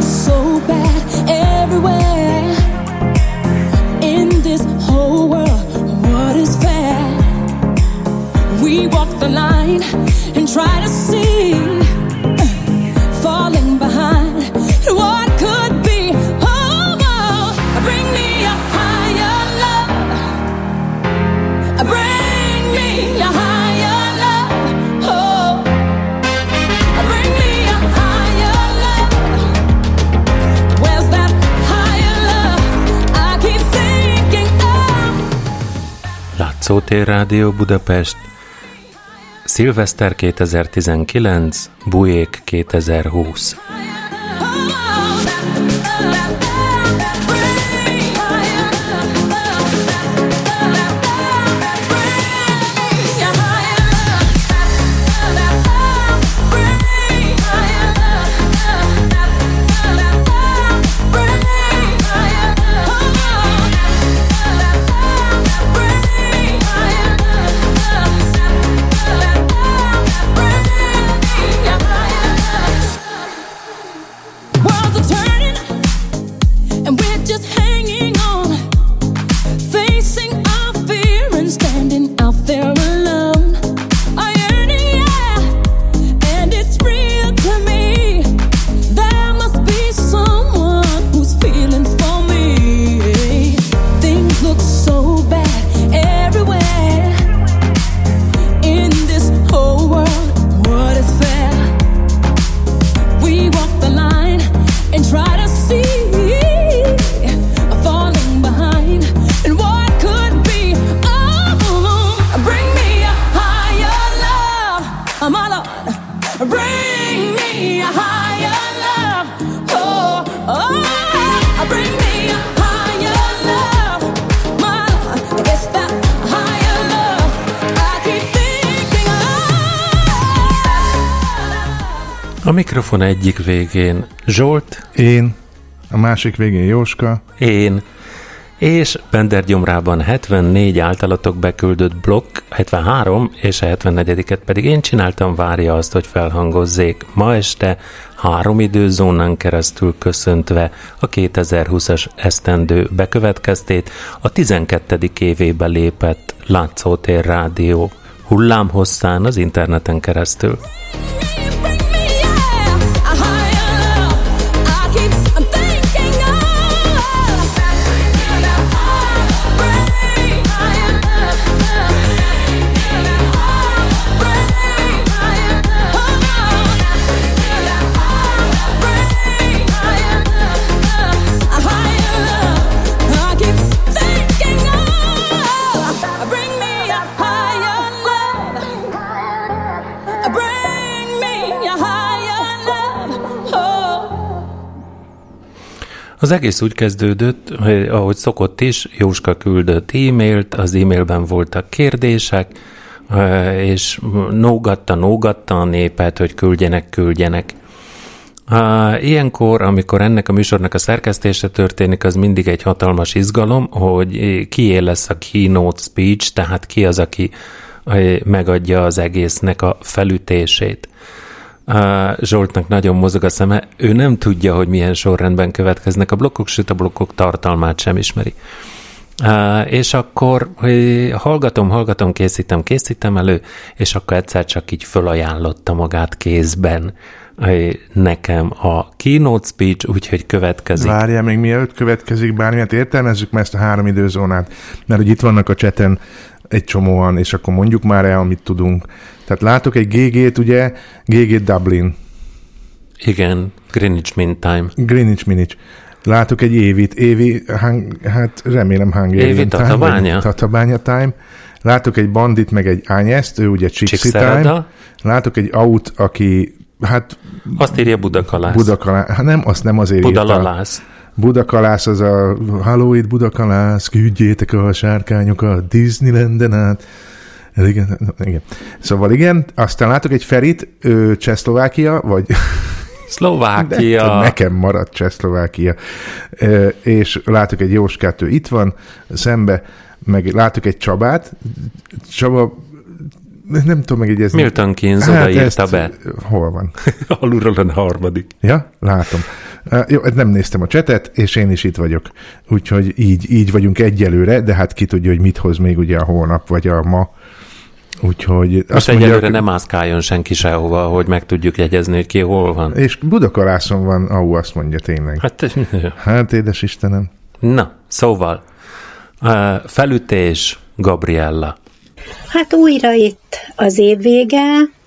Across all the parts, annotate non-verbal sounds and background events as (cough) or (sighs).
So bad everywhere in this whole world. What is fair? We walk the line and try to Látszótér Rádió Budapest. Szilveszter 2019, Bujék 2020 mikrofon egyik végén Zsolt, Én, a másik végén Jóska, én, és Bender gyomrában 74 általatok beküldött blokk, 73, és a 74-et pedig én csináltam, várja azt, hogy felhangozzék ma este három időzónán keresztül köszöntve a 2020-as esztendő bekövetkeztét, a 12. évébe lépett Látszótér Rádió hullámhosszán az interneten keresztül. Az egész úgy kezdődött, hogy ahogy szokott is, Jóska küldött e-mailt, az e-mailben voltak kérdések, eh, és nógatta, nógatta a népet, hogy küldjenek, küldjenek. Ilyenkor, amikor ennek a műsornak a szerkesztése történik, az mindig egy hatalmas izgalom, hogy kié lesz a keynote speech, tehát ki az, aki eh, megadja az egésznek a felütését. Uh, Zsoltnak nagyon mozog a szeme, ő nem tudja, hogy milyen sorrendben következnek a blokkok, sőt a blokkok tartalmát sem ismeri. És akkor hallgatom, hallgatom, készítem, készítem elő, és akkor egyszer csak így fölajánlotta magát kézben nekem a keynote speech, úgyhogy következik. várjál még mielőtt következik bármilyet, értelmezzük már ezt a három időzónát, mert hogy itt vannak a cseten egy csomóan, és akkor mondjuk már el, amit tudunk. Tehát látok egy GG-t, ugye, GG Dublin, Igen, Greenwich Mean Time. Greenwich Minich. Látok egy évit, évi, hang, hát remélem Hungarian Évi Time, Tatabánya? vagy Tatabánya Time. Látok egy bandit, meg egy ányeszt, ő ugye Csixi Time. Látok egy out, aki, hát azt írja Budakalász. Budakalász, hát nem, azt nem azért írta. Budalalász. Budakalász az a itt Budakalász, küldjétek a sárkányokat Disneylanden át. Igen, igen. Szóval igen, aztán látok egy Ferit, ő Csehszlovákia, vagy Szlovákia. De nekem maradt Csehszlovákia. És látok egy Jóskát, ő itt van, szembe, meg látok egy Csabát. Csaba nem tudom megjegyezni. Milton Keynes hát odaírta be. Hol van? (laughs) Alulról a harmadik. Ja, látom. Jó, nem néztem a csetet, és én is itt vagyok. Úgyhogy így, így vagyunk egyelőre, de hát ki tudja, hogy mit hoz még ugye a holnap, vagy a ma. Úgyhogy Most azt egyelőre mondja, nem mászkáljon senki sehova, hogy meg tudjuk jegyezni, hogy ki hol van. És Budakalászon van, ahol azt mondja tényleg. Hát, (laughs) hát édes Istenem. Na, szóval, felütés, Gabriella. Hát újra itt az év vége,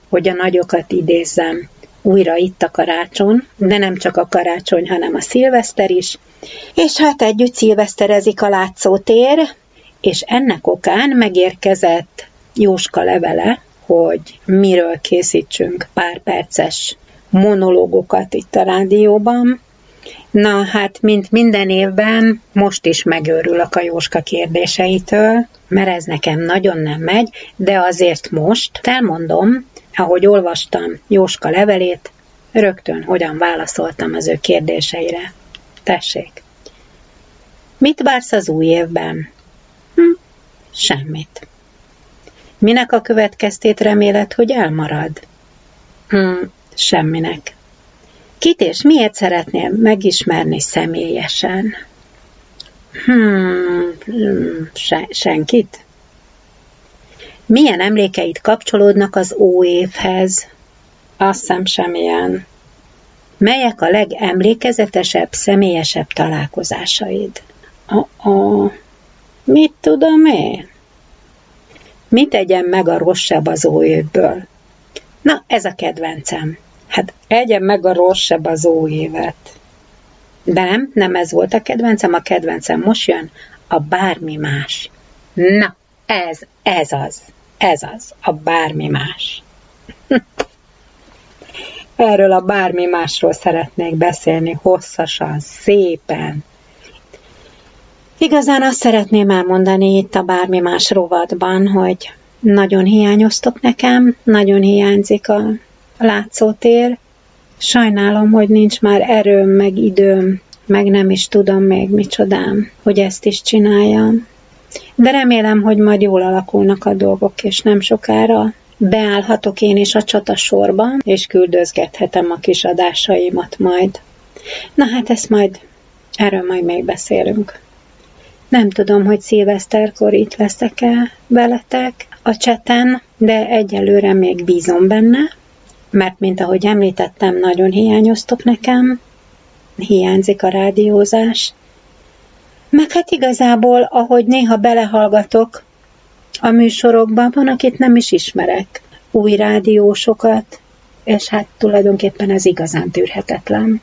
hogy a nagyokat idézzem. Újra itt a karácsony, de nem csak a karácsony, hanem a szilveszter is. És hát együtt szilveszterezik a látszótér, és ennek okán megérkezett Jóska levele, hogy miről készítsünk pár perces monológokat itt a rádióban. Na hát, mint minden évben, most is megőrülök a Jóska kérdéseitől, mert ez nekem nagyon nem megy, de azért most elmondom, ahogy olvastam Jóska levelét, rögtön hogyan válaszoltam az ő kérdéseire. Tessék. Mit vársz az új évben? Hm, semmit. Minek a következtét reméled, hogy elmarad? Hm, semminek. Kit és miért szeretnél megismerni személyesen? Hmm, se, senkit? Milyen emlékeid kapcsolódnak az óévhez? Azt hiszem semmilyen. Melyek a legemlékezetesebb, személyesebb találkozásaid? A, mit tudom én? Mit tegyen meg a rosszabb az óévből? Na, ez a kedvencem. Hát egyen meg a rosszabb az óévet. De nem, nem ez volt a kedvencem, a kedvencem most jön, a bármi más. Na, ez, ez az, ez az, a bármi más. (laughs) Erről a bármi másról szeretnék beszélni hosszasan, szépen. Igazán azt szeretném elmondani itt a bármi más rovatban, hogy nagyon hiányoztok nekem, nagyon hiányzik a látszótér. Sajnálom, hogy nincs már erőm, meg időm, meg nem is tudom még micsodám, hogy ezt is csináljam. De remélem, hogy majd jól alakulnak a dolgok, és nem sokára beállhatok én is a csata sorban, és küldözgethetem a kis adásaimat majd. Na hát ezt majd, erről majd még beszélünk. Nem tudom, hogy szilveszterkor itt leszek-e veletek a cseten, de egyelőre még bízom benne, mert mint ahogy említettem, nagyon hiányoztok nekem, hiányzik a rádiózás, meg hát igazából, ahogy néha belehallgatok a műsorokban, van, akit nem is ismerek, új rádiósokat, és hát tulajdonképpen ez igazán tűrhetetlen.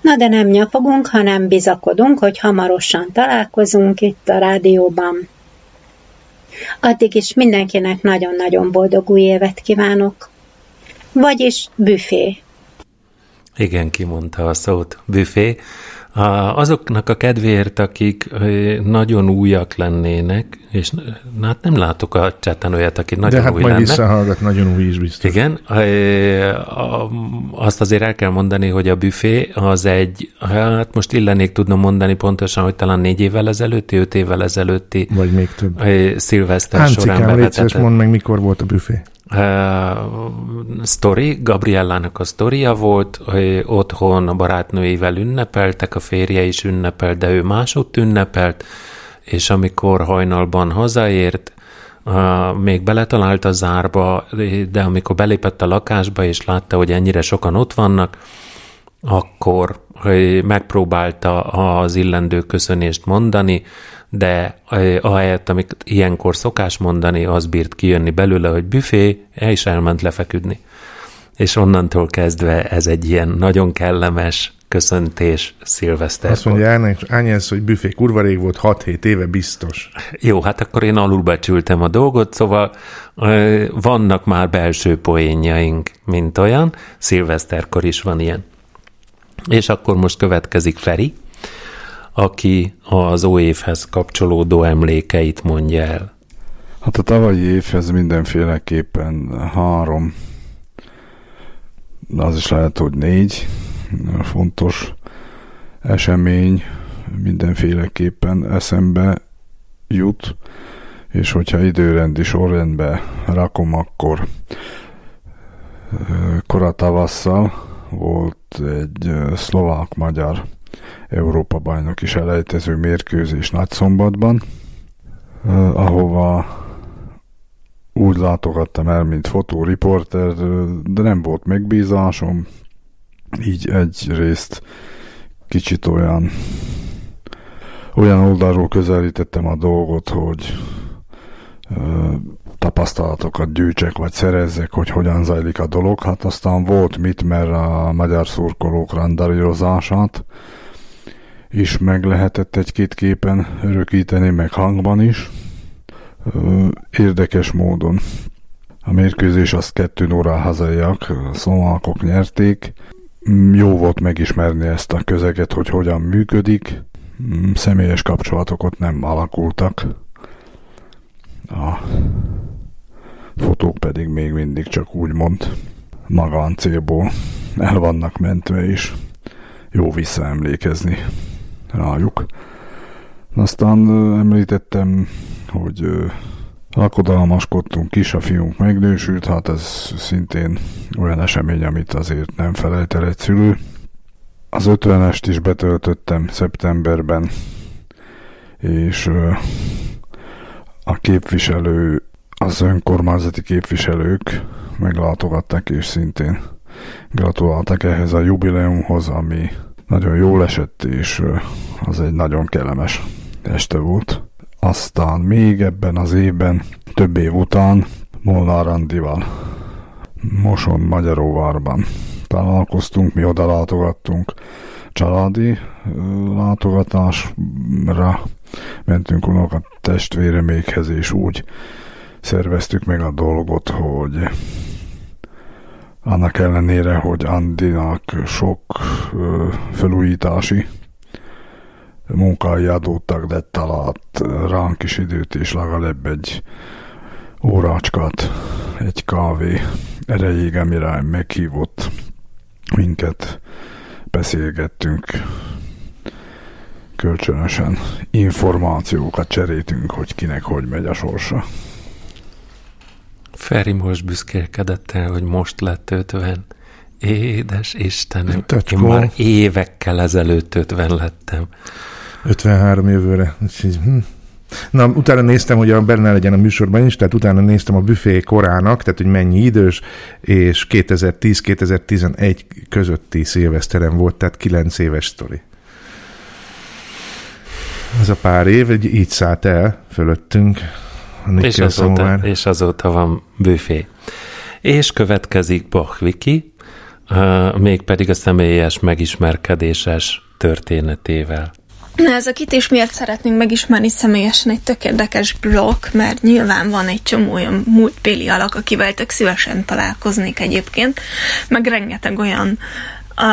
Na de nem nyafogunk, hanem bizakodunk, hogy hamarosan találkozunk itt a rádióban. Addig is mindenkinek nagyon-nagyon boldog új évet kívánok. Vagyis büfé. Igen, kimondta a szót, büfé. Azoknak a kedvéért, akik nagyon újak lennének, és hát nem látok a cseten olyat, aki nagyon De hát új majd lenne. visszahallgat, nagyon új is biztos. Igen, azt azért el kell mondani, hogy a büfé az egy, hát most illenék tudnom mondani pontosan, hogy talán négy évvel ezelőtti, öt évvel ezelőtti Vagy még több. szilveszter Háncikám, során bevetett mondd meg, mikor volt a büfé. Uh, sztori, Gabriellának a sztoria volt, hogy otthon a barátnőivel ünnepeltek, a férje is ünnepelt, de ő másutt ünnepelt, és amikor hajnalban hazaért, uh, még beletalált a zárba, de amikor belépett a lakásba, és látta, hogy ennyire sokan ott vannak, akkor megpróbálta az illendő köszönést mondani, de eh, ahelyett, amit ilyenkor szokás mondani, az bírt kijönni belőle, hogy büfé, és elment lefeküdni. És onnantól kezdve ez egy ilyen nagyon kellemes köszöntés szilveszter. Azt mondja Ágnes, hogy büfé kurva rég volt, 6-7 éve biztos. Jó, hát akkor én alulbecsültem a dolgot, szóval ö, vannak már belső poénjaink, mint olyan, szilveszterkor is van ilyen. És akkor most következik Feri, aki az óévhez kapcsolódó emlékeit mondja el. Hát a tavalyi évhez mindenféleképpen három az is lehet, hogy négy fontos esemény mindenféleképpen eszembe jut, és hogyha időrendi sorrendbe rakom, akkor koratavasszal volt egy szlovák-magyar Európa bajnok is elejtező mérkőzés Nagyszombatban, ahova úgy látogattam el, mint fotóriporter, de nem volt megbízásom, így egy részt kicsit olyan olyan oldalról közelítettem a dolgot, hogy ö, tapasztalatokat gyűjtsek, vagy szerezzek, hogy hogyan zajlik a dolog. Hát aztán volt mit, mert a magyar szurkolók randalírozását is meg lehetett egy-két képen örökíteni, meg hangban is. Érdekes módon. A mérkőzés az kettő óra hazaiak, szlovákok nyerték. Jó volt megismerni ezt a közeget, hogy hogyan működik Mm, személyes kapcsolatok nem alakultak. A fotók pedig még mindig csak úgymond magáncélból el vannak mentve, és jó visszaemlékezni rájuk. Aztán említettem, hogy alkodalmaskodtunk is, a fiunk megnősült, hát ez szintén olyan esemény, amit azért nem felejt el egy szülő. Az 50-est is betöltöttem szeptemberben, és a képviselő, az önkormányzati képviselők meglátogatták, és szintén gratuláltak ehhez a jubileumhoz, ami nagyon jól esett, és az egy nagyon kellemes este volt. Aztán még ebben az évben, több év után Molnár Randival Moson Magyaróvárban találkoztunk, mi oda látogattunk családi látogatásra, mentünk unokat testvéremékhez, és úgy szerveztük meg a dolgot, hogy annak ellenére, hogy Andinak sok felújítási munkái adódtak, de talált ránk is időt, és legalább egy órácskat, egy kávé erejéig, amire meghívott minket beszélgettünk, kölcsönösen információkat cseréltünk, hogy kinek hogy megy a sorsa. Feri most büszkélkedett el, hogy most lett 50. Édes Istenem, Tacskó. én már évekkel ezelőtt 50 lettem. 53 jövőre. Hm. Na, utána néztem, hogy a benne legyen a műsorban is, tehát utána néztem a büfé korának, tehát hogy mennyi idős, és 2010-2011 közötti szilveszteren volt, tehát 9 éves sztori. Ez a pár év így szállt el fölöttünk. És azóta, és azóta van büfé. És következik Bach Viki, uh, mégpedig a személyes megismerkedéses történetével. Na ez a kit és miért szeretnénk megismerni személyesen egy tök érdekes blokk, mert nyilván van egy csomó olyan múltbéli alak, akivel tök szívesen találkoznék egyébként, meg rengeteg olyan a,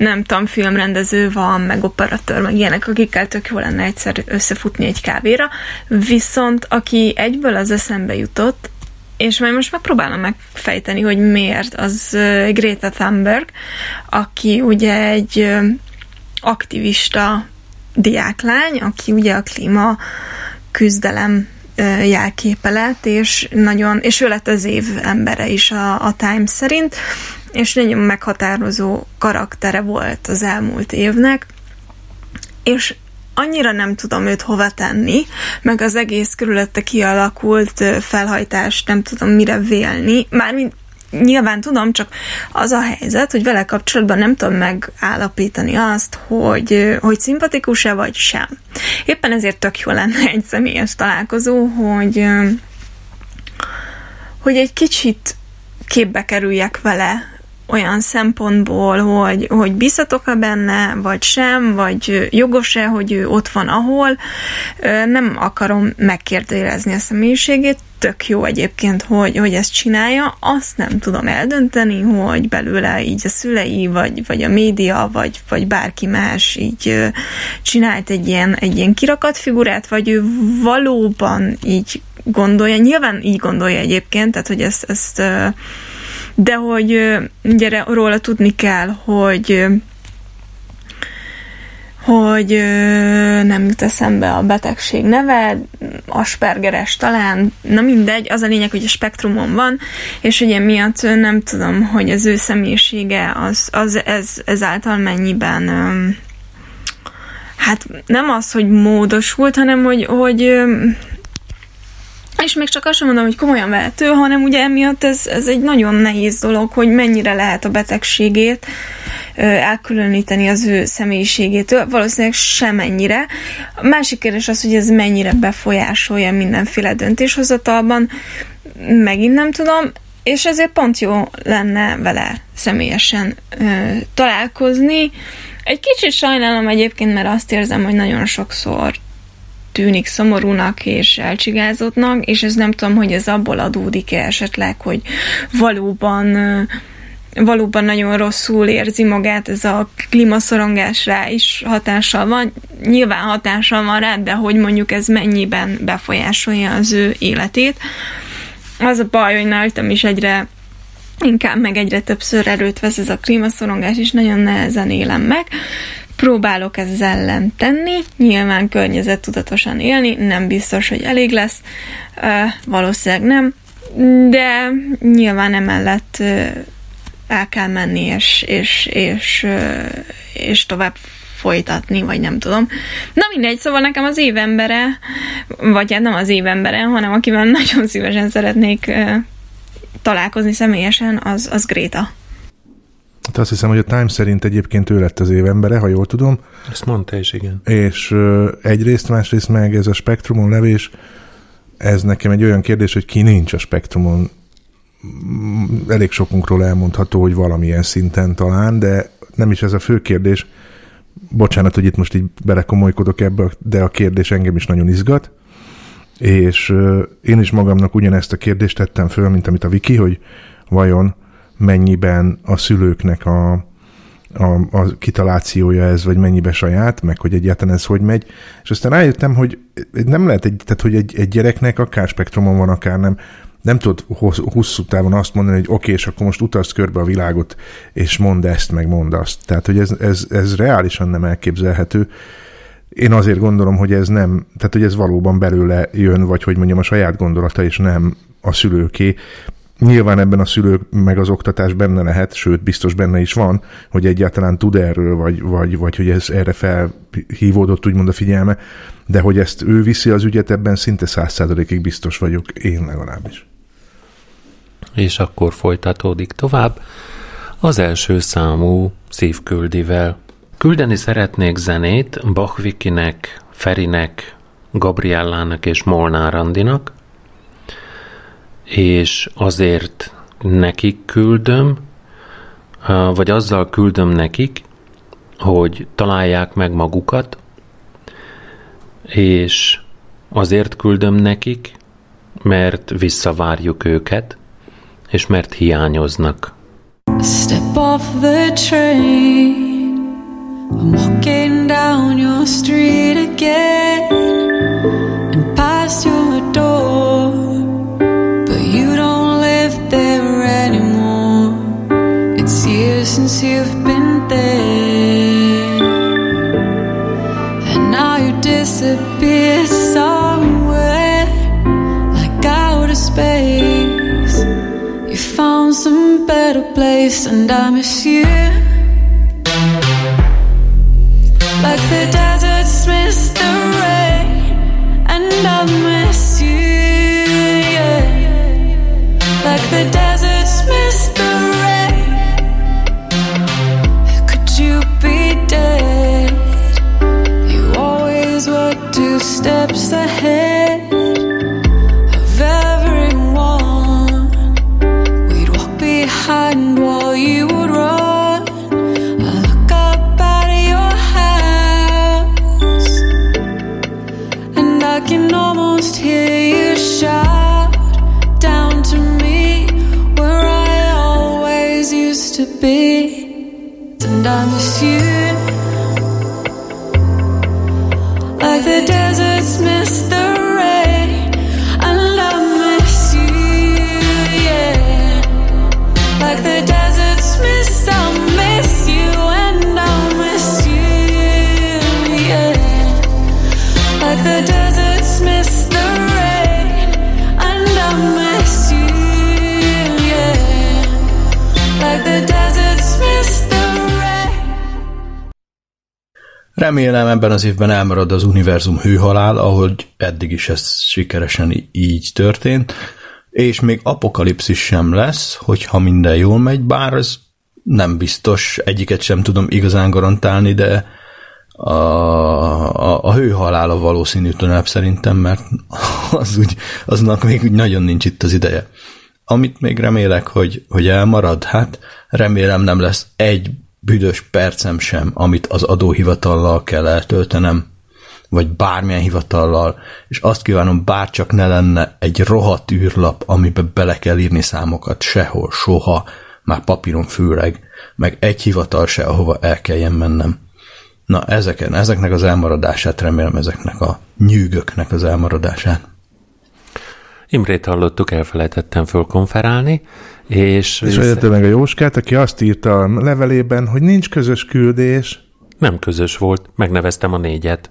nem tudom, filmrendező van, meg operatőr, meg ilyenek, akikkel tök jó lenne egyszer összefutni egy kávéra, viszont aki egyből az eszembe jutott, és majd most megpróbálom megfejteni, hogy miért, az Greta Thunberg, aki ugye egy aktivista diáklány, aki ugye a klíma küzdelem jelképe lett, és nagyon, és ő lett az év embere is a, a Times szerint, és nagyon meghatározó karaktere volt az elmúlt évnek, és annyira nem tudom őt hova tenni, meg az egész körülötte kialakult felhajtást nem tudom mire vélni, mármint nyilván tudom, csak az a helyzet, hogy vele kapcsolatban nem tudom megállapítani azt, hogy, hogy szimpatikus-e vagy sem. Éppen ezért tök jó lenne egy személyes találkozó, hogy, hogy egy kicsit képbe kerüljek vele olyan szempontból, hogy, hogy bízhatok-e benne, vagy sem, vagy jogos-e, hogy ő ott van, ahol. Nem akarom megkérdőjelezni a személyiségét, tök jó egyébként, hogy, hogy ezt csinálja, azt nem tudom eldönteni, hogy belőle így a szülei, vagy, vagy a média, vagy, vagy bárki más így csinált egy ilyen, egy ilyen kirakat figurát, vagy ő valóban így gondolja, nyilván így gondolja egyébként, tehát hogy ezt, ezt de hogy ugye róla tudni kell, hogy hogy nem jut eszembe a betegség neve, Aspergeres talán, na mindegy, az a lényeg, hogy a spektrumon van, és ugye miatt nem tudom, hogy az ő személyisége az, az ez, ezáltal mennyiben hát nem az, hogy módosult, hanem hogy, hogy és még csak azt sem mondom, hogy komolyan vehető, hanem ugye emiatt ez, ez egy nagyon nehéz dolog, hogy mennyire lehet a betegségét elkülöníteni az ő személyiségétől. Valószínűleg semennyire. A másik kérdés az, hogy ez mennyire befolyásolja mindenféle döntéshozatalban. Megint nem tudom, és ezért pont jó lenne vele személyesen ö, találkozni. Egy kicsit sajnálom egyébként, mert azt érzem, hogy nagyon sokszor tűnik szomorúnak és elcsigázottnak, és ez nem tudom, hogy ez abból adódik-e esetleg, hogy valóban valóban nagyon rosszul érzi magát, ez a klímaszorongás rá is hatással van. Nyilván hatással van rá, de hogy mondjuk ez mennyiben befolyásolja az ő életét. Az a baj, hogy nálam is egyre inkább meg egyre többször erőt vesz ez a klímaszorongás, és nagyon nehezen élem meg. Próbálok ezzel ellen tenni, nyilván környezettudatosan élni, nem biztos, hogy elég lesz, valószínűleg nem, de nyilván emellett el kell menni, és, és, és, és tovább folytatni, vagy nem tudom. Na mindegy, szóval nekem az évembere, vagy hát nem az évembere, hanem akivel (laughs) nagyon szívesen szeretnék találkozni személyesen, az, az Gréta. Hát azt hiszem, hogy a Time szerint egyébként ő lett az évembere, ha jól tudom. Ezt mondta is, igen. És egyrészt, másrészt meg ez a spektrumon levés, ez nekem egy olyan kérdés, hogy ki nincs a spektrumon. Elég sokunkról elmondható, hogy valamilyen szinten talán, de nem is ez a fő kérdés. Bocsánat, hogy itt most így belekomolykodok ebbe, de a kérdés engem is nagyon izgat. És én is magamnak ugyanezt a kérdést tettem föl, mint amit a Viki, hogy vajon mennyiben a szülőknek a, a, a kitalációja ez, vagy mennyibe saját, meg hogy egyáltalán ez hogy megy. És aztán rájöttem, hogy nem lehet, egy, tehát hogy egy, egy gyereknek akár spektrumon van, akár nem, nem tudod hosszú távon azt mondani, hogy oké, okay, és akkor most utazd körbe a világot, és mondd ezt, meg mondd azt. Tehát, hogy ez, ez, ez reálisan nem elképzelhető. Én azért gondolom, hogy ez nem, tehát hogy ez valóban belőle jön, vagy hogy mondjam, a saját gondolata, és nem a szülőké. Nyilván ebben a szülők meg az oktatás benne lehet, sőt, biztos benne is van, hogy egyáltalán tud erről, vagy, vagy, vagy hogy ez erre felhívódott úgymond a figyelme, de hogy ezt ő viszi az ügyet, ebben szinte száz százalékig biztos vagyok, én legalábbis. És akkor folytatódik tovább az első számú szívküldivel. Küldeni szeretnék zenét Bachvikinek, Ferinek, Gabriellának és Molnár Andinak, és azért nekik küldöm, vagy azzal küldöm nekik, hogy találják meg magukat, és azért küldöm nekik, mert visszavárjuk őket, és mert hiányoznak. Step off the train I'm walking down your street again since you've been there, and now you disappear somewhere like outer space. You found some better place, and I miss you. Remélem ebben az évben elmarad az univerzum hőhalál, ahogy eddig is ez sikeresen így történt, és még apokalipszis sem lesz, hogyha minden jól megy, bár ez nem biztos, egyiket sem tudom igazán garantálni, de a, a, a hőhalál a valószínűtlenebb szerintem, mert az úgy, aznak még úgy nagyon nincs itt az ideje. Amit még remélek, hogy, hogy elmarad, hát remélem nem lesz egy büdös percem sem, amit az adóhivatallal kell eltöltenem, vagy bármilyen hivatallal, és azt kívánom, bárcsak ne lenne egy rohadt űrlap, amiben bele kell írni számokat sehol, soha, már papíron főleg, meg egy hivatal se, ahova el kelljen mennem. Na, ezeken, ezeknek az elmaradását remélem, ezeknek a nyűgöknek az elmaradását. Imrét hallottuk, elfelejtettem fölkonferálni, és... És vissza... meg a Jóskát, aki azt írta a levelében, hogy nincs közös küldés. Nem közös volt, megneveztem a négyet.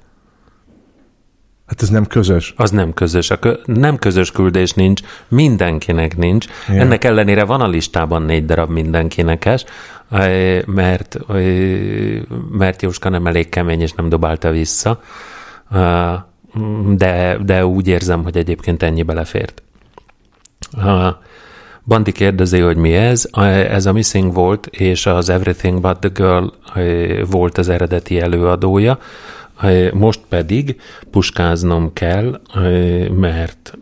Hát ez nem közös. Az nem közös. A kö- nem közös küldés nincs, mindenkinek nincs. Ja. Ennek ellenére van a listában négy darab mindenkinekes, mert, mert Jóska nem elég kemény, és nem dobálta vissza. De, de úgy érzem, hogy egyébként ennyi belefért. Bandi kérdezi, hogy mi ez. Ez a Missing volt, és az Everything But The Girl volt az eredeti előadója. Most pedig puskáznom kell, mert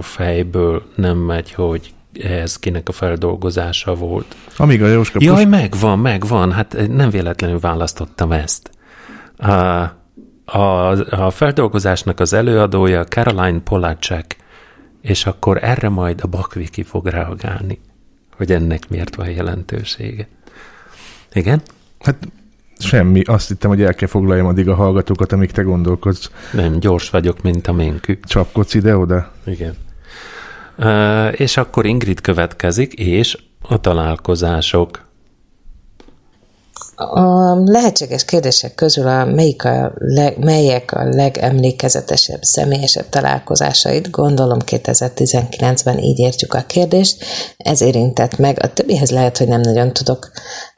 fejből nem megy, hogy ez kinek a feldolgozása volt. Amíg a Jóska... Jaj, megvan, megvan, hát nem véletlenül választottam ezt. A, a, a feldolgozásnak az előadója Caroline Polacek, és akkor erre majd a Bakviki fog reagálni, hogy ennek miért van jelentősége. Igen? Hát semmi. Azt hittem, hogy el kell foglaljam addig a hallgatókat, amíg te gondolkodsz. Nem, gyors vagyok, mint a ménkű. Csapkodsz ide-oda? Igen. Uh, és akkor Ingrid következik, és a találkozások. A lehetséges kérdések közül a melyik a leg, melyek a legemlékezetesebb, személyesebb találkozásaid? Gondolom 2019-ben így értjük a kérdést. Ez érintett meg. A többihez lehet, hogy nem nagyon tudok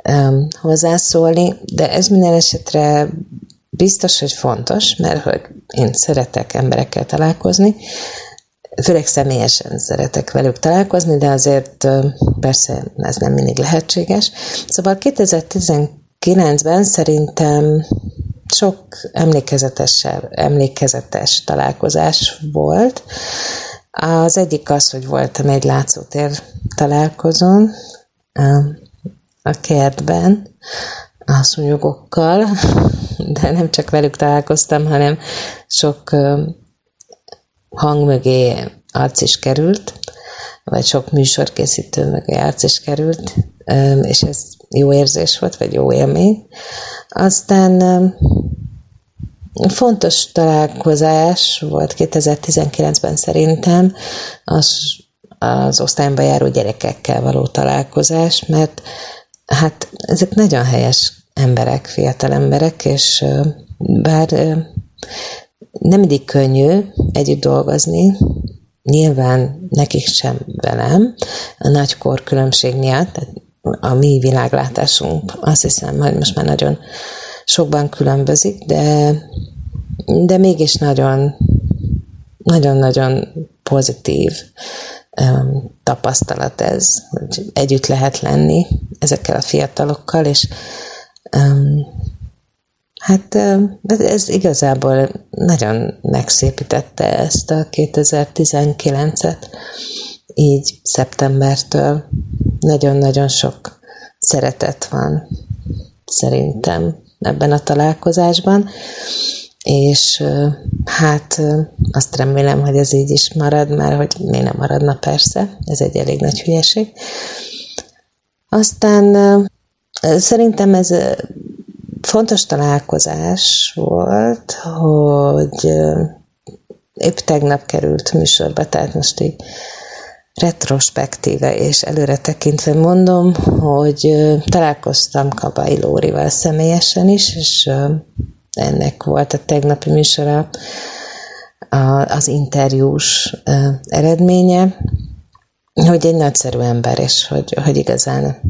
um, hozzászólni, de ez minden esetre biztos, hogy fontos, mert hogy én szeretek emberekkel találkozni, főleg személyesen szeretek velük találkozni, de azért persze ez nem mindig lehetséges. Szóval 2019-ben szerintem sok emlékezetes, emlékezetes találkozás volt. Az egyik az, hogy voltam egy látszótér találkozón a kertben, a szúnyogokkal, de nem csak velük találkoztam, hanem sok hang mögé arc is került, vagy sok műsorkészítő mögé arc is került, és ez jó érzés volt, vagy jó élmény. Aztán fontos találkozás volt 2019-ben szerintem az, az osztályba járó gyerekekkel való találkozás, mert hát ezek nagyon helyes emberek, fiatal emberek, és bár nem mindig könnyű együtt dolgozni, nyilván nekik sem velem, a nagy különbség miatt, a mi világlátásunk. Azt hiszem, hogy most már nagyon sokban különbözik, de, de mégis nagyon nagyon-nagyon pozitív tapasztalat ez, hogy együtt lehet lenni ezekkel a fiatalokkal, és um, Hát ez igazából nagyon megszépítette ezt a 2019-et, így szeptembertől nagyon-nagyon sok szeretet van szerintem ebben a találkozásban, és hát azt remélem, hogy ez így is marad, mert hogy mi nem maradna persze, ez egy elég nagy hülyeség. Aztán szerintem ez fontos találkozás volt, hogy épp tegnap került műsorba, tehát most így retrospektíve és előre tekintve mondom, hogy találkoztam Kabai Lórival személyesen is, és ennek volt a tegnapi műsora az interjús eredménye, hogy egy nagyszerű ember, és hogy, hogy igazán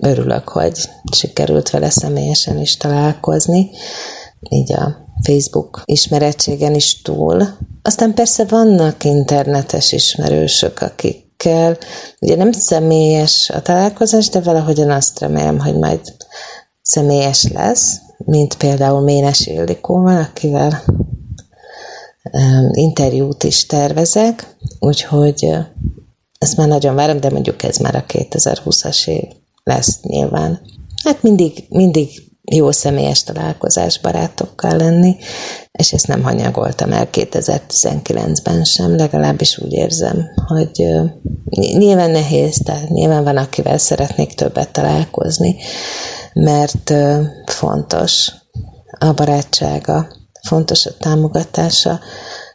örülök, hogy sikerült vele személyesen is találkozni. Így a Facebook ismerettségen is túl. Aztán persze vannak internetes ismerősök, akikkel ugye nem személyes a találkozás, de valahogyan azt remélem, hogy majd személyes lesz, mint például Ménes Ildikóval, akivel interjút is tervezek, úgyhogy ezt már nagyon várom, de mondjuk ez már a 2020-as év lesz nyilván. Hát mindig, mindig jó személyes találkozás barátokkal lenni, és ezt nem hanyagoltam el 2019-ben sem, legalábbis úgy érzem, hogy nyilván nehéz, tehát nyilván van, akivel szeretnék többet találkozni, mert fontos a barátsága, fontos a támogatása,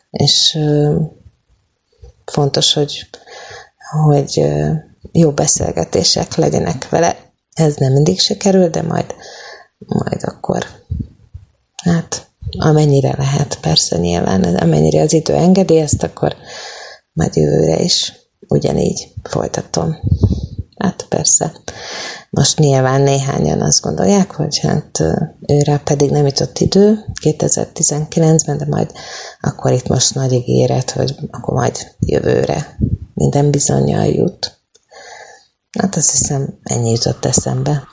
és fontos, hogy, hogy jó beszélgetések legyenek vele. Ez nem mindig sikerül, de majd, majd akkor hát amennyire lehet, persze nyilván, amennyire az idő engedi ezt, akkor majd jövőre is ugyanígy folytatom. Hát persze. Most nyilván néhányan azt gondolják, hogy hát őre pedig nem jutott idő 2019-ben, de majd akkor itt most nagy ígéret, hogy akkor majd jövőre minden bizonyal jut. Hát azt hiszem, ennyi jutott eszembe.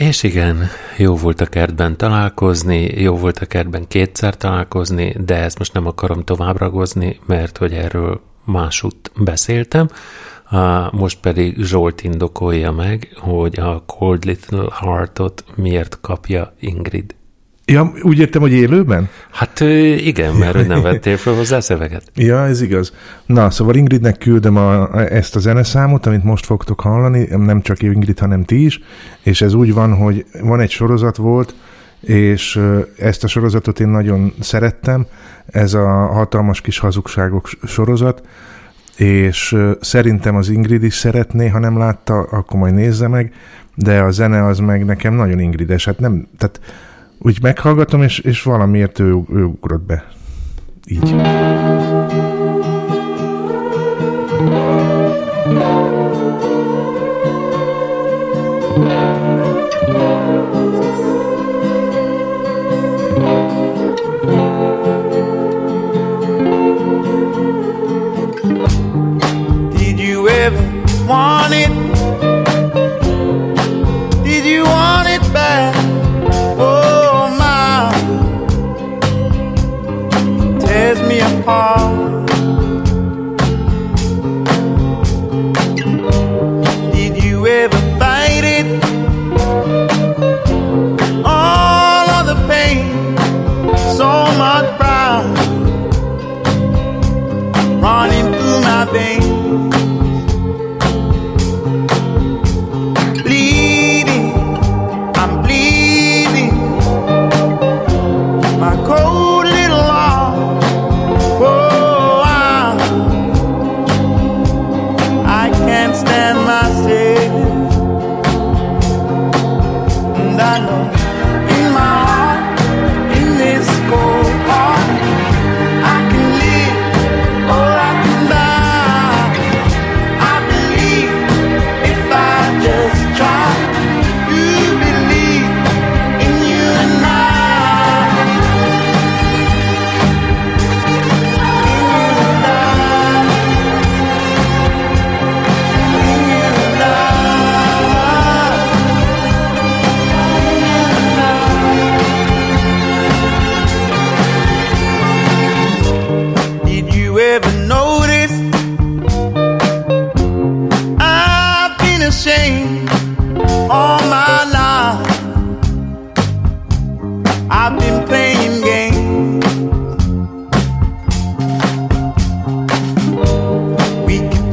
És igen, jó volt a kertben találkozni, jó volt a kertben kétszer találkozni, de ezt most nem akarom tovább ragozni, mert hogy erről másút beszéltem. Most pedig Zsolt indokolja meg, hogy a Cold Little Heartot miért kapja Ingrid. Ja, úgy értem, hogy élőben? Hát igen, mert nem vettél fel hozzá szöveget. (laughs) Ja, ez igaz. Na, szóval Ingridnek küldöm a, ezt a zeneszámot, amit most fogtok hallani, nem csak Ingrid, hanem ti is, és ez úgy van, hogy van egy sorozat volt, és ezt a sorozatot én nagyon szerettem, ez a hatalmas kis hazugságok sorozat, és szerintem az Ingrid is szeretné, ha nem látta, akkor majd nézze meg, de a zene az meg nekem nagyon ingrides, hát nem, tehát úgy meghallgatom, és, és valamiért ő, ő ugrott be. Így.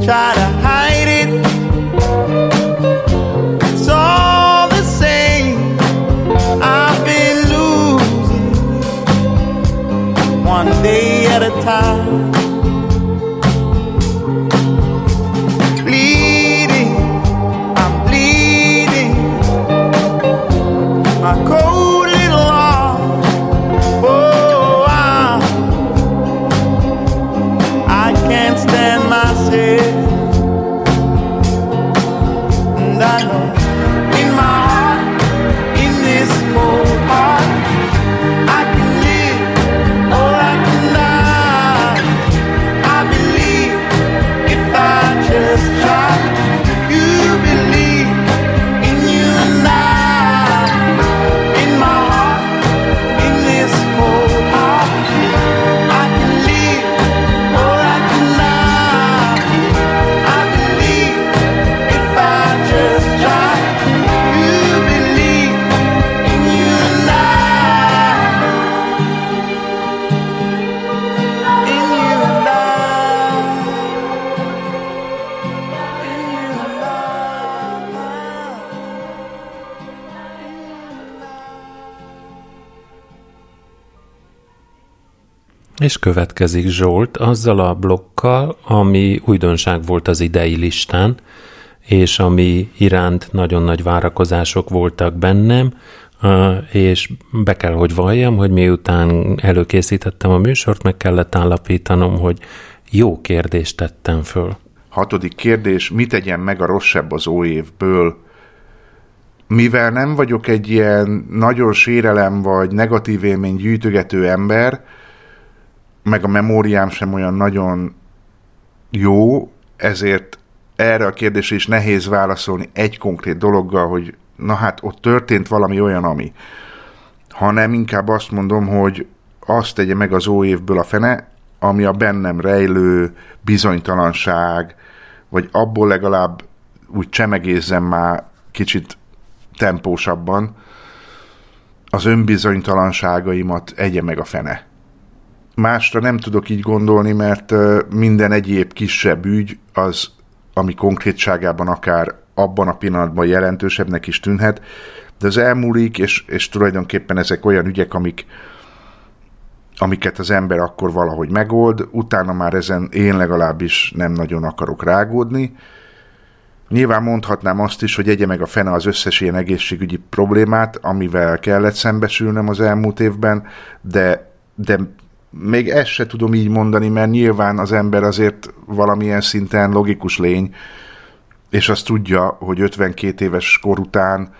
We És következik Zsolt azzal a blokkal, ami újdonság volt az idei listán, és ami iránt nagyon nagy várakozások voltak bennem, és be kell, hogy valljam, hogy miután előkészítettem a műsort, meg kellett állapítanom, hogy jó kérdést tettem föl. Hatodik kérdés, mit tegyen meg a rosszabb az óévből? Mivel nem vagyok egy ilyen nagyon sérelem vagy negatív élmény gyűjtögető ember, meg a memóriám sem olyan nagyon jó, ezért erre a kérdésre is nehéz válaszolni egy konkrét dologgal, hogy na hát ott történt valami olyan, ami. Hanem inkább azt mondom, hogy azt tegye meg az óévből a fene, ami a bennem rejlő bizonytalanság, vagy abból legalább úgy csemegézzem már kicsit tempósabban, az önbizonytalanságaimat egye meg a fene. Másra nem tudok így gondolni, mert minden egyéb kisebb ügy az, ami konkrétságában akár abban a pillanatban jelentősebbnek is tűnhet, de az elmúlik, és, és tulajdonképpen ezek olyan ügyek, amik, amiket az ember akkor valahogy megold, utána már ezen én legalábbis nem nagyon akarok rágódni. Nyilván mondhatnám azt is, hogy egye meg a fene az összes ilyen egészségügyi problémát, amivel kellett szembesülnem az elmúlt évben, de, de még ezt se tudom így mondani, mert nyilván az ember azért valamilyen szinten logikus lény, és azt tudja, hogy 52 éves kor után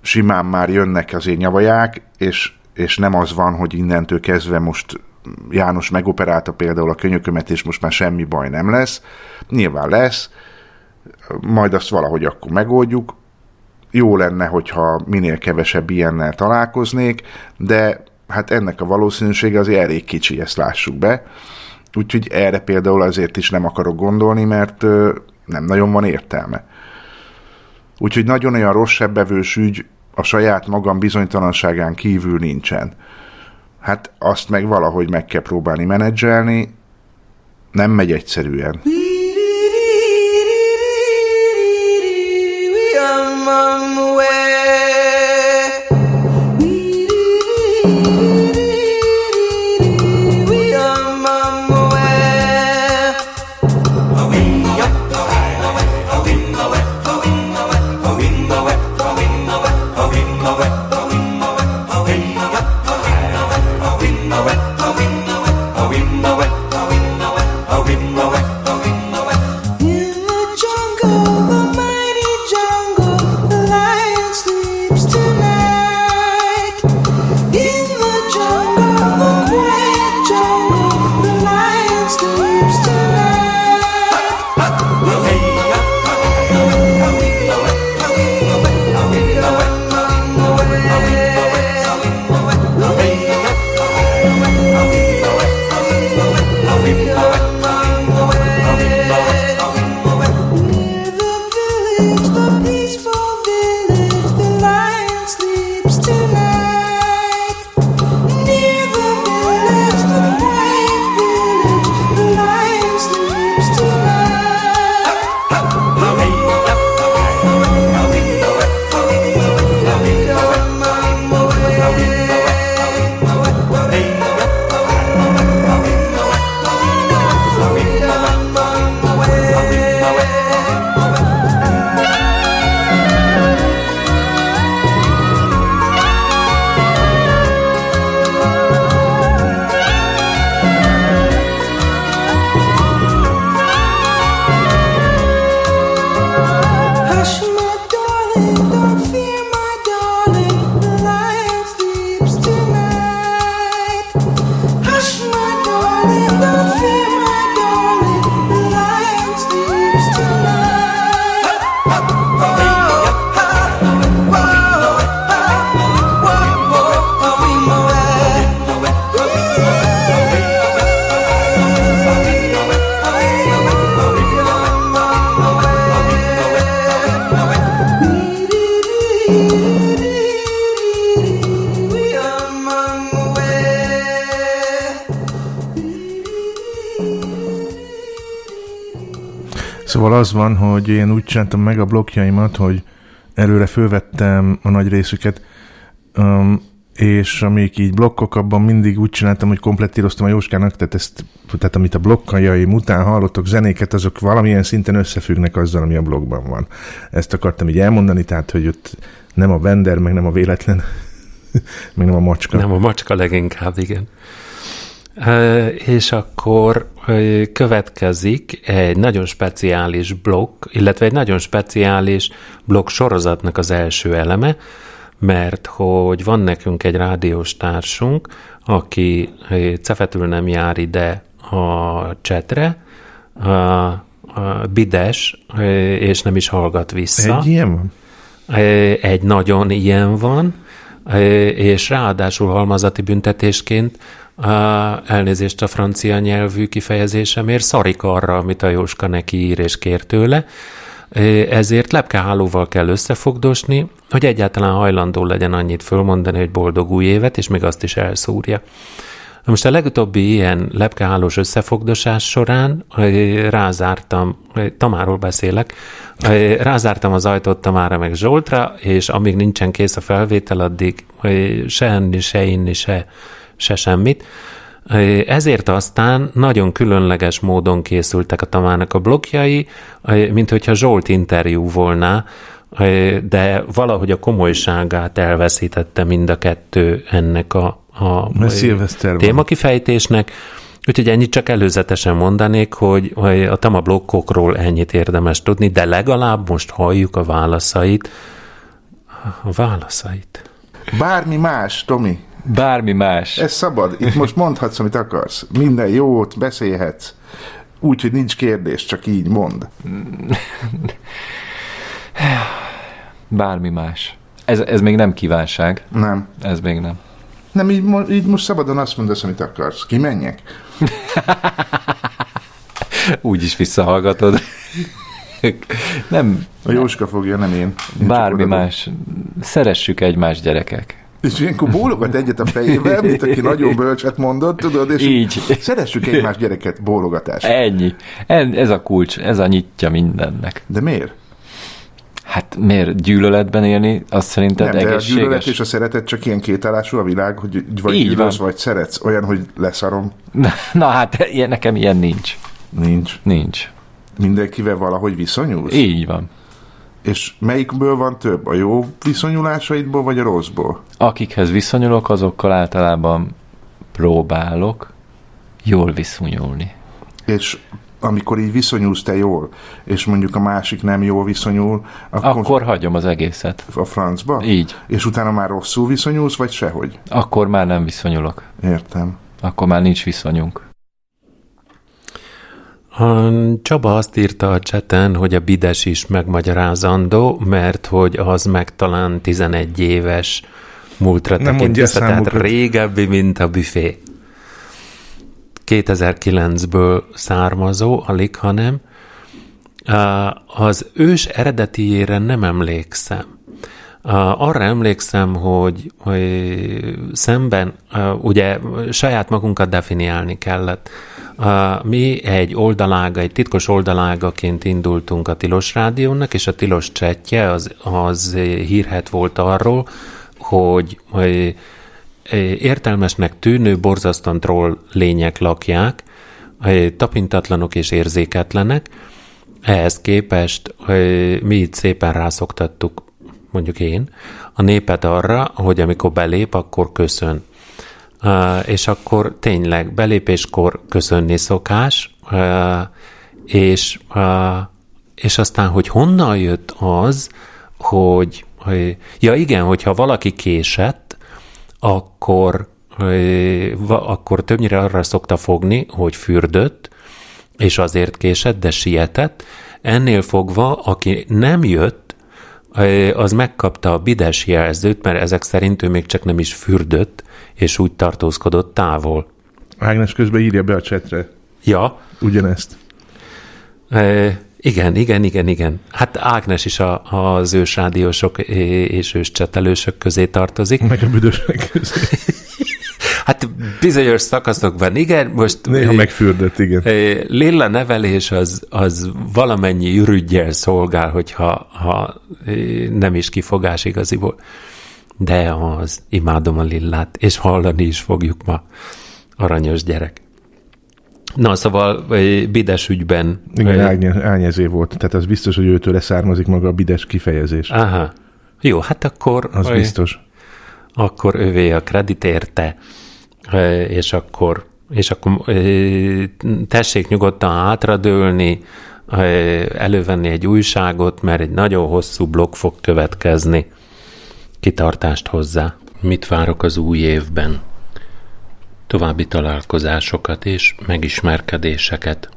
simán már jönnek az én nyavaják, és, és nem az van, hogy innentől kezdve most János megoperálta például a könyökömet, és most már semmi baj nem lesz. Nyilván lesz, majd azt valahogy akkor megoldjuk. Jó lenne, hogyha minél kevesebb ilyennel találkoznék, de hát ennek a valószínűsége azért elég kicsi, ezt lássuk be. Úgyhogy erre például azért is nem akarok gondolni, mert nem nagyon van értelme. Úgyhogy nagyon olyan rossz sebbevős ügy a saját magam bizonytalanságán kívül nincsen. Hát azt meg valahogy meg kell próbálni menedzselni, nem megy egyszerűen. In az van, hogy én úgy csináltam meg a blokkjaimat, hogy előre fölvettem a nagy részüket, um, és amik így blokkok, abban mindig úgy csináltam, hogy komplettíroztam a Jóskának, tehát, ezt, tehát amit a blokkajaim után hallottok zenéket, azok valamilyen szinten összefüggnek azzal, ami a blogban van. Ezt akartam így elmondani, tehát, hogy ott nem a vendor, meg nem a véletlen, (laughs) meg nem a macska. Nem a macska leginkább, igen. És akkor következik egy nagyon speciális blokk, illetve egy nagyon speciális blokk sorozatnak az első eleme, mert hogy van nekünk egy rádiós társunk, aki cefetül nem jár ide a csetre, a, a bides, és nem is hallgat vissza. Egy ilyen van? Egy nagyon ilyen van, és ráadásul halmazati büntetésként ö, elnézést a francia nyelvű kifejezésemért, szarik arra, amit a Jóska neki ír és kér tőle, ezért lepkehálóval kell összefogdosni, hogy egyáltalán hajlandó legyen annyit fölmondani, hogy boldog új évet, és még azt is elszúrja. Na most a legutóbbi ilyen lepkehálós összefogdosás során rázártam, Tamáról beszélek, rázártam az ajtót Tamára meg Zsoltra, és amíg nincsen kész a felvétel, addig se enni, se inni, se, se semmit. Ezért aztán nagyon különleges módon készültek a Tamának a blokkjai, ö, mint hogyha Zsolt interjú volna, de valahogy a komolyságát elveszítette mind a kettő ennek a, a témakifejtésnek. Úgyhogy ennyit csak előzetesen mondanék, hogy hogy a Tama blokkokról ennyit érdemes tudni, de legalább most halljuk a válaszait. A válaszait. Bármi más, Tomi. Bármi más. Ez szabad. Itt most mondhatsz, amit akarsz. Minden jót, beszélhetsz. Úgy, hogy nincs kérdés, csak így mond. (sighs) Bármi más. Ez, ez még nem kívánság. Nem. Ez még nem. Nem, így, így most szabadon azt mondasz, amit akarsz. Kimenjek? (laughs) Úgy is visszahallgatod. (laughs) nem, A Jóska fogja, nem én. én bármi más. Szeressük egymás gyerekek. És ilyenkor bólogat egyet a fejével, mint aki nagyon bölcset mondott, tudod, és Így. szeressük egymás gyereket, bólogatás. Ennyi. En- Ez a kulcs, ez a nyitja mindennek. De miért? Hát miért gyűlöletben élni, azt szerinted nem, de a egészséges? gyűlölet és a szeretet csak ilyen kétállású a világ, hogy vagy Így gyűlölsz, van. vagy szeretsz. Olyan, hogy leszarom. Na, na hát ilyen, nekem ilyen nincs. Nincs. Nincs. Mindenkivel valahogy viszonyulsz? Így van. És melyikből van több? A jó viszonyulásaidból, vagy a rosszból? Akikhez viszonyulok, azokkal általában próbálok jól viszonyulni. És amikor így viszonyulsz te jól, és mondjuk a másik nem jól viszonyul, akkor, akkor... Hagyom az egészet. a francba? Így. És utána már rosszul viszonyulsz, vagy sehogy? Akkor már nem viszonyulok. Értem. Akkor már nincs viszonyunk. A Csaba azt írta a cseten, hogy a bides is megmagyarázandó, mert hogy az meg talán 11 éves múltra tekint vissza, tehát régebbi, mint a büfé. 2009-ből származó, alig, hanem. Az ős eredetiére nem emlékszem. Arra emlékszem, hogy, hogy szemben, ugye saját magunkat definiálni kellett. Mi egy oldalága, egy titkos oldalágaként indultunk a Tilos Rádiónak, és a Tilos csettje az, az hírhet volt arról, hogy, hogy értelmesnek tűnő, borzasztóan troll lények lakják, tapintatlanok és érzéketlenek. Ehhez képest mi itt szépen rászoktattuk, mondjuk én, a népet arra, hogy amikor belép, akkor köszön. És akkor tényleg belépéskor köszönni szokás, és, és aztán, hogy honnan jött az, hogy, ja igen, hogyha valaki késett, akkor, akkor többnyire arra szokta fogni, hogy fürdött, és azért késett, de sietett. Ennél fogva, aki nem jött, az megkapta a bides jelzőt, mert ezek szerint ő még csak nem is fürdött, és úgy tartózkodott távol. Ágnes közben írja be a csetre Ja, ugyanezt. ö, igen, igen, igen, igen. Hát Ágnes is a, az ősrádiósok és őscsetelősök közé tartozik. Meg a büdösnek közé. (laughs) Hát bizonyos szakaszokban igen, most Néha megfürdött, igen. Lilla nevelés az, az valamennyi ürügyjel szolgál, hogyha ha nem is kifogás igaziból. de az imádom a lillát, és hallani is fogjuk ma. Aranyos gyerek. Na, szóval Bides ügyben... Igen, ö, árny- árnyezé volt. Tehát az biztos, hogy őtől származik maga a bides kifejezés. Aha. Jó, hát akkor... Az biztos. akkor övé a kredit érte, és akkor, és akkor tessék nyugodtan hátradőlni, elővenni egy újságot, mert egy nagyon hosszú blog fog következni. Kitartást hozzá. Mit várok az új évben? További találkozásokat és megismerkedéseket.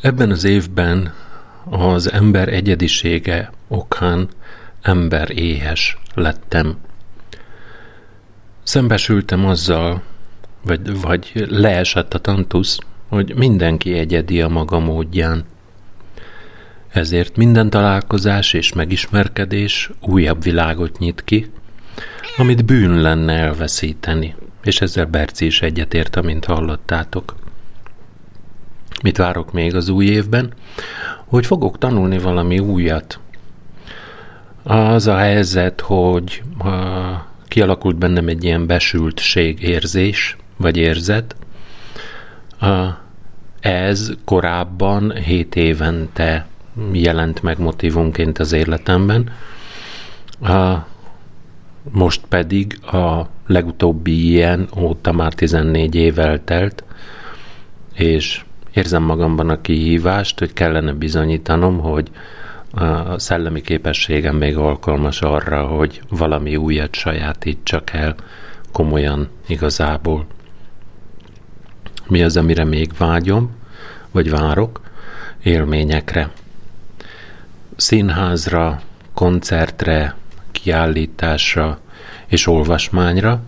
Ebben az évben az ember egyedisége okán ember éhes lettem. Szembesültem azzal, vagy, vagy leesett a tantusz, hogy mindenki egyedi a maga módján. Ezért minden találkozás és megismerkedés újabb világot nyit ki, amit bűn lenne elveszíteni, és ezzel Berci is egyetért, amint hallottátok. Mit várok még az új évben? Hogy fogok tanulni valami újat. Az a helyzet, hogy uh, kialakult bennem egy ilyen besültség érzés, vagy érzet. Ez korábban 7 évente jelent meg motivumként az életemben. Most pedig a legutóbbi ilyen óta már 14 év eltelt, és érzem magamban a kihívást, hogy kellene bizonyítanom, hogy a szellemi képességem még alkalmas arra, hogy valami újat sajátítsak el komolyan igazából. Mi az, amire még vágyom, vagy várok? Élményekre. Színházra, koncertre, kiállításra és olvasmányra.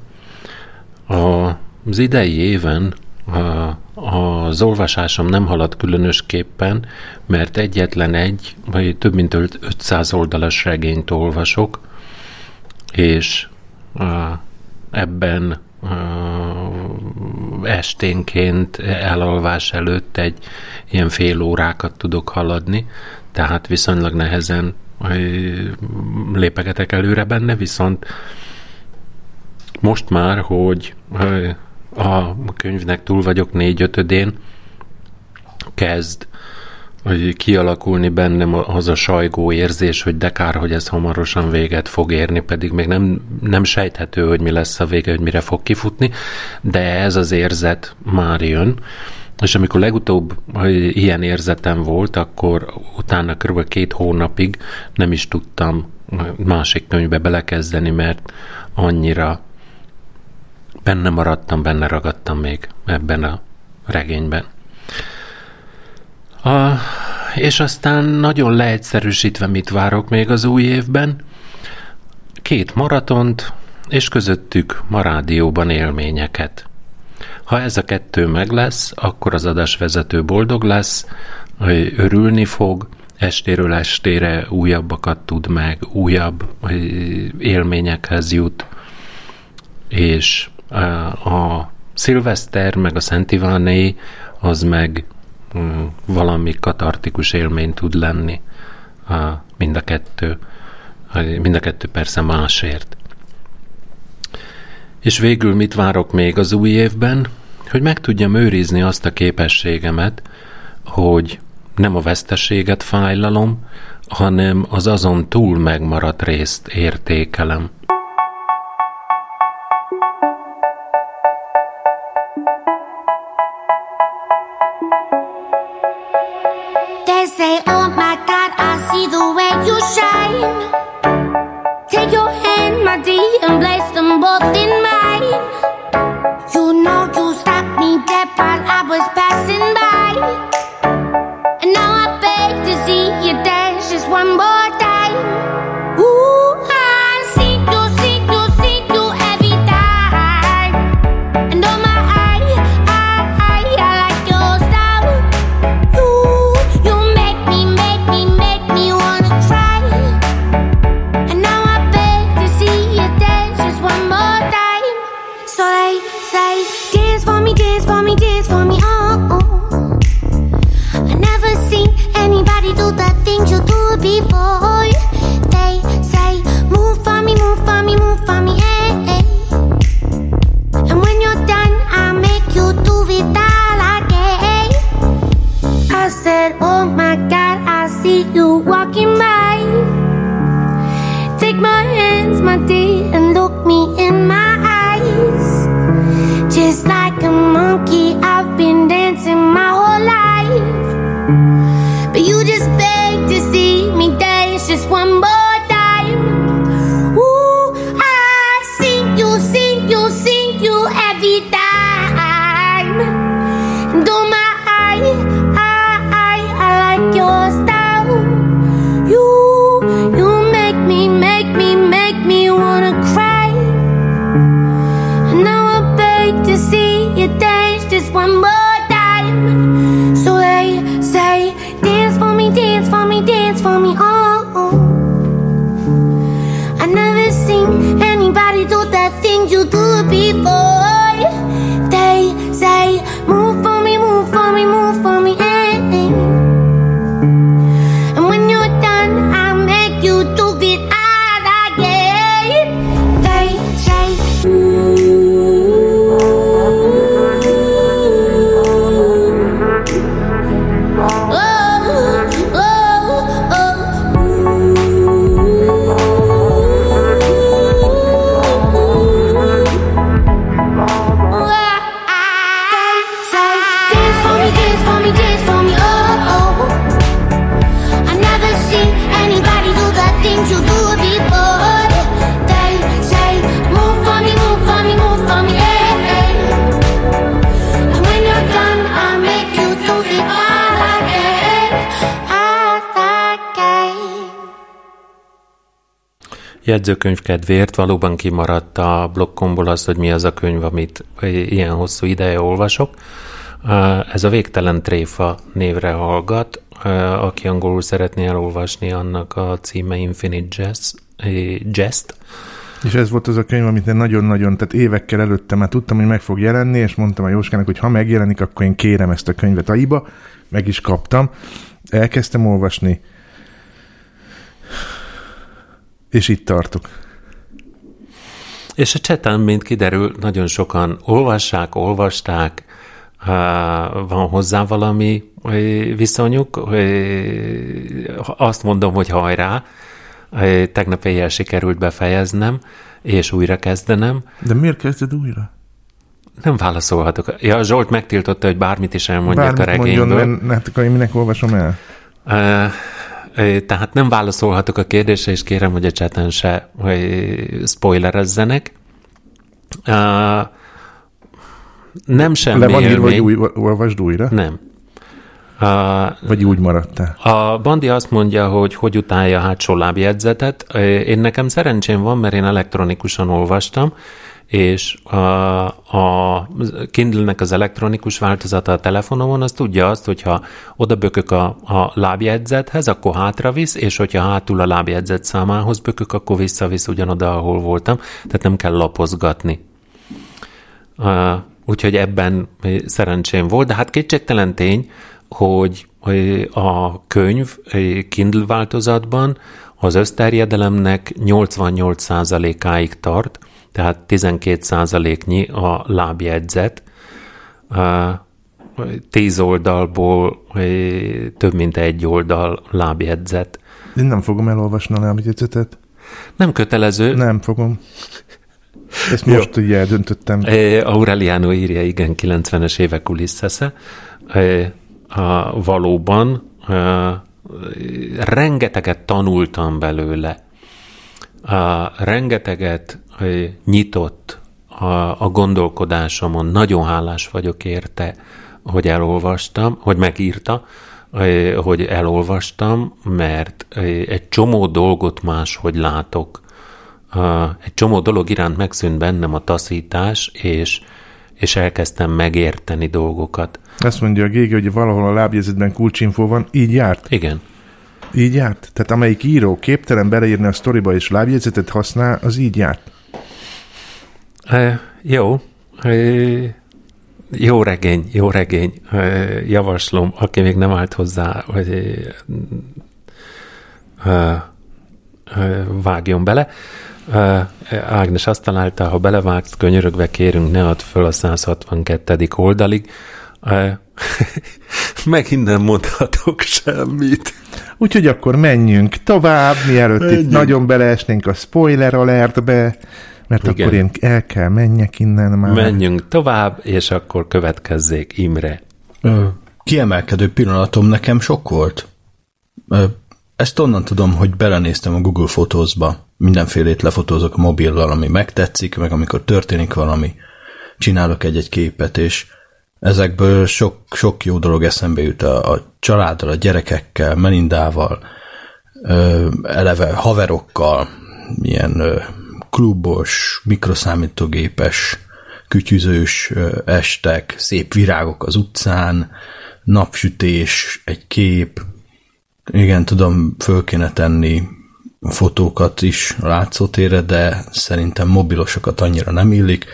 Az idei éven a az olvasásom nem halad különösképpen, mert egyetlen egy, vagy több mint 500 oldalas regényt olvasok, és ebben esténként elalvás előtt egy ilyen fél órákat tudok haladni, tehát viszonylag nehezen lépegetek előre benne, viszont most már, hogy a könyvnek túl vagyok négy-ötödén, kezd hogy kialakulni bennem az a sajgó érzés, hogy de kár, hogy ez hamarosan véget fog érni, pedig még nem, nem sejthető, hogy mi lesz a vége, hogy mire fog kifutni, de ez az érzet már jön. És amikor legutóbb hogy ilyen érzetem volt, akkor utána kb. két hónapig nem is tudtam másik könyvbe belekezdeni, mert annyira benne maradtam, benne ragadtam még ebben a regényben. A, és aztán nagyon leegyszerűsítve mit várok még az új évben? Két maratont, és közöttük ma rádióban élményeket. Ha ez a kettő meg lesz, akkor az adásvezető boldog lesz, örülni fog, estéről estére újabbakat tud meg, újabb élményekhez jut, és a szilveszter, meg a Szent Iváné, az meg mm, valami katartikus élmény tud lenni. Mind a kettő. Mind a kettő persze másért. És végül mit várok még az új évben? Hogy meg tudjam őrizni azt a képességemet, hogy nem a veszteséget fájlalom, hanem az azon túl megmaradt részt értékelem. just one more. Jegyzőkönyv kedvéért valóban kimaradt a blokkomból az, hogy mi az a könyv, amit ilyen hosszú ideje olvasok. Ez a Végtelen Tréfa névre hallgat. Aki angolul szeretné elolvasni, annak a címe Infinite Jest. Jest. És ez volt az a könyv, amit én nagyon-nagyon, tehát évekkel előtte már tudtam, hogy meg fog jelenni, és mondtam a Jóskának, hogy ha megjelenik, akkor én kérem ezt a könyvet aiba, meg is kaptam. Elkezdtem olvasni, és itt tartok. És a cseten, mint kiderül, nagyon sokan olvassák, olvasták, van hozzá valami viszonyuk. Azt mondom, hogy hajrá, tegnap éjjel sikerült befejeznem, és újra kezdenem. De miért kezded újra? Nem válaszolhatok. Ja, Zsolt megtiltotta, hogy bármit is elmondjak Bármit a regényből. mondjon, mert hát akkor én minek olvasom el? Uh, tehát nem válaszolhatok a kérdésre, és kérem, hogy a chaten se hogy spoilerezzenek. Nem semmi Le van írva, hogy új, olvasd újra? Nem. Uh, Vagy úgy maradtál? a Bandi azt mondja, hogy hogy utálja a hátsó lábjegyzetet. Én nekem szerencsém van, mert én elektronikusan olvastam, és a, a Kindle-nek az elektronikus változata a telefonomon, az tudja azt, hogyha oda bökök a, a lábjegyzethez, akkor hátra visz, és hogyha hátul a lábjegyzet számához bökök, akkor visszavisz ugyanoda, ahol voltam, tehát nem kell lapozgatni. Úgyhogy ebben szerencsém volt, de hát kétségtelen tény, hogy a könyv Kindle változatban az összterjedelemnek 88%-áig tart, tehát 12%-nyi a lábjegyzet, 10 oldalból több mint egy oldal lábjegyzet. Én nem fogom elolvasni a lábjegyzetet. Nem kötelező. Nem fogom. Ezt most ugye eldöntöttem. Aureliano írja, igen, 90-es évek kuliszesze. A, valóban rengeteget tanultam belőle. A, rengeteget nyitott a, a gondolkodásomon. Nagyon hálás vagyok érte, hogy elolvastam, hogy megírta, hogy elolvastam, mert egy csomó dolgot máshogy látok. Egy csomó dolog iránt megszűnt bennem a taszítás, és, és elkezdtem megérteni dolgokat. Azt mondja a Gége, hogy valahol a lábjegyzetben kulcsinfó van, így járt? Igen. Így járt? Tehát amelyik író képtelen beleírni a sztoriba és lábjegyzetet használ, az így járt? E, jó. E, jó regény, jó regény. E, javaslom, aki még nem állt hozzá, hogy e, e, vágjon bele. Ágnes azt találta, ha belevágsz, könyörögve kérünk, ne add föl a 162. oldalig. (laughs) Megint nem mondhatok semmit. Úgyhogy akkor menjünk tovább, mielőtt menjünk. itt nagyon beleesnénk a spoiler alertbe, mert Igen. akkor én el kell menjek innen már. Menjünk tovább, és akkor következzék Imre. Ö, kiemelkedő pillanatom nekem sok volt. Ö, ezt onnan tudom, hogy belenéztem a Google Photos-ba. Mindenfélét lefotózok a mobillal, ami megtetszik, meg amikor történik valami, csinálok egy-egy képet, és ezekből sok, sok jó dolog eszembe jut a, a családdal, a gyerekekkel, Melindával, ö, eleve haverokkal, ilyen ö, klubos, mikroszámítógépes, kütyüzős estek, szép virágok az utcán, napsütés, egy kép, igen, tudom, föl kéne tenni fotókat is a látszótérre, de szerintem mobilosokat annyira nem illik.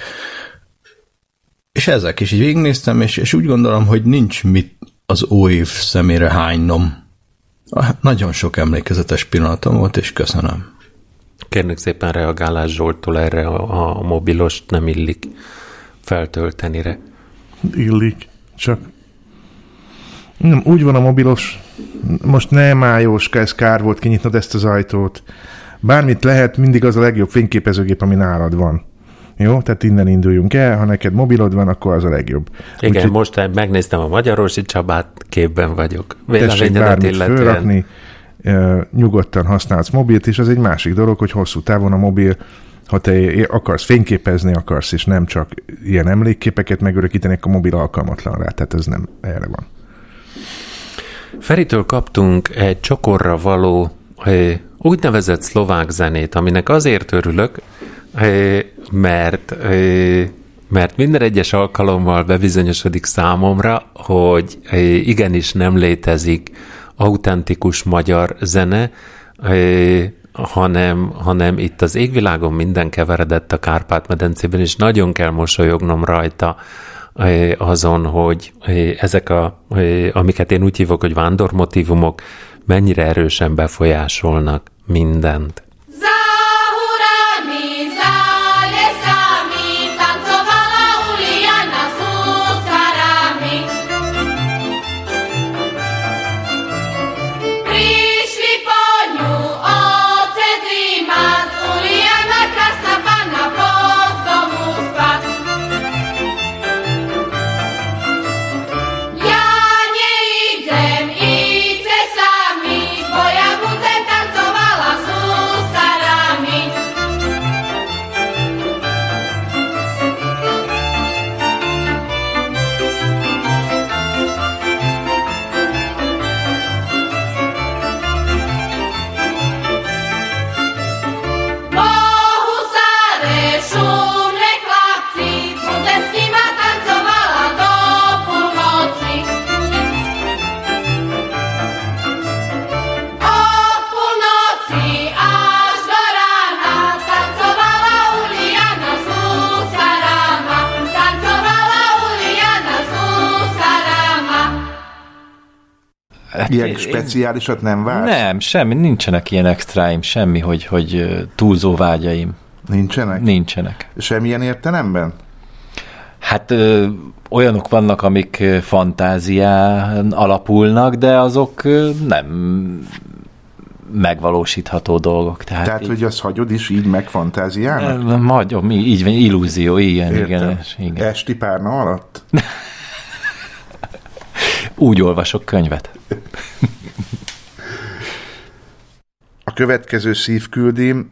És ezek is így végignéztem, és, és úgy gondolom, hogy nincs mit az óév szemére hánynom. Nagyon sok emlékezetes pillanatom volt, és köszönöm. Kérnök szépen reagálás Zsoltól erre a, a mobilost nem illik feltöltenire. Illik, csak nem, úgy van a mobilos, most nem áll Jóska, ez kár volt kinyitnod ezt az ajtót. Bármit lehet, mindig az a legjobb fényképezőgép, ami nálad van. Jó? Tehát innen induljunk el, ha neked mobilod van, akkor az a legjobb. Igen, Úgy, most megnéztem a Magyarosi Csabát, képben vagyok. Tessék bármit illetően... fölrakni, nyugodtan használsz mobilt, és az egy másik dolog, hogy hosszú távon a mobil, ha te akarsz fényképezni, akarsz, és nem csak ilyen emlékképeket megörökíteni, akkor a mobil alkalmatlan rá, tehát ez nem erre van. Feritől kaptunk egy csokorra való úgynevezett szlovák zenét, aminek azért örülök, mert mert minden egyes alkalommal bebizonyosodik számomra, hogy igenis nem létezik autentikus magyar zene, hanem, hanem itt az égvilágon minden keveredett a Kárpát-medencében, és nagyon kell mosolyognom rajta azon, hogy ezek a, amiket én úgy hívok, hogy vándormotívumok, mennyire erősen befolyásolnak mindent. Ilyen speciálisat nem vársz? Nem, semmi, nincsenek ilyen extráim, semmi, hogy, hogy túlzó vágyaim. Nincsenek? Nincsenek. Semmilyen értelemben? Hát ö, olyanok vannak, amik fantázián alapulnak, de azok ö, nem megvalósítható dolgok. Tehát, Tehát, így, hogy azt hagyod is így meg fantáziának? Mi, így van, illúzió, igen, igen, Értem. igen. Esti párna alatt? (laughs) Úgy olvasok könyvet. A következő szívküldim,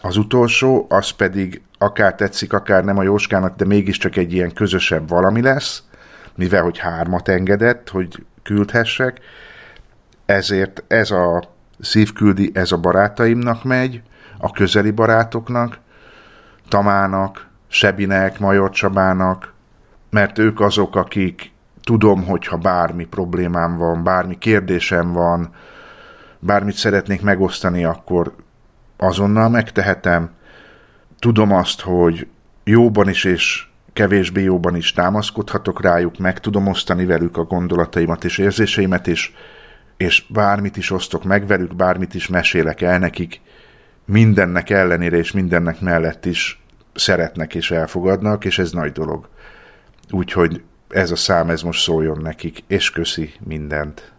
az utolsó, az pedig akár tetszik, akár nem a Jóskának, de mégiscsak egy ilyen közösebb valami lesz, mivel hogy hármat engedett, hogy küldhessek, ezért ez a szívküldi, ez a barátaimnak megy, a közeli barátoknak, Tamának, Sebinek, Major Csabának, mert ők azok, akik tudom, hogyha bármi problémám van, bármi kérdésem van, bármit szeretnék megosztani, akkor azonnal megtehetem. Tudom azt, hogy jóban is és kevésbé jóban is támaszkodhatok rájuk, meg tudom osztani velük a gondolataimat és érzéseimet, és, és bármit is osztok meg velük, bármit is mesélek el nekik, mindennek ellenére és mindennek mellett is szeretnek és elfogadnak, és ez nagy dolog. Úgyhogy ez a szám, ez most szóljon nekik, és köszi mindent.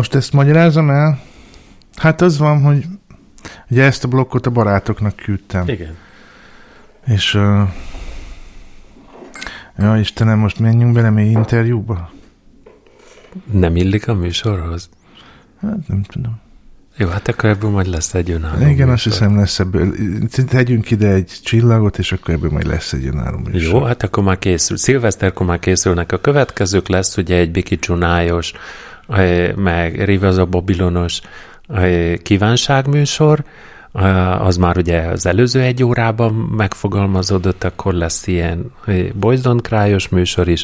Most ezt magyarázom el? Hát az van, hogy ugye ezt a blokkot a barátoknak küldtem. Igen. És uh, ja, Istenem, most menjünk bele még interjúba? Nem illik a műsorhoz? Hát nem tudom. Jó, hát akkor ebből majd lesz egy önálló Igen, műsor. azt hiszem lesz ebből. Tegyünk ide egy csillagot, és akkor ebből majd lesz egy önálló műsor. Jó, hát akkor már készül. Szilveszterkor már készülnek a következők, lesz ugye egy Biki Csunályos, eh, meg Rivaz a Babilonos eh, kívánságműsor, eh, az már ugye az előző egy órában megfogalmazódott, akkor lesz ilyen eh, Boys Don't Cry-os műsor is,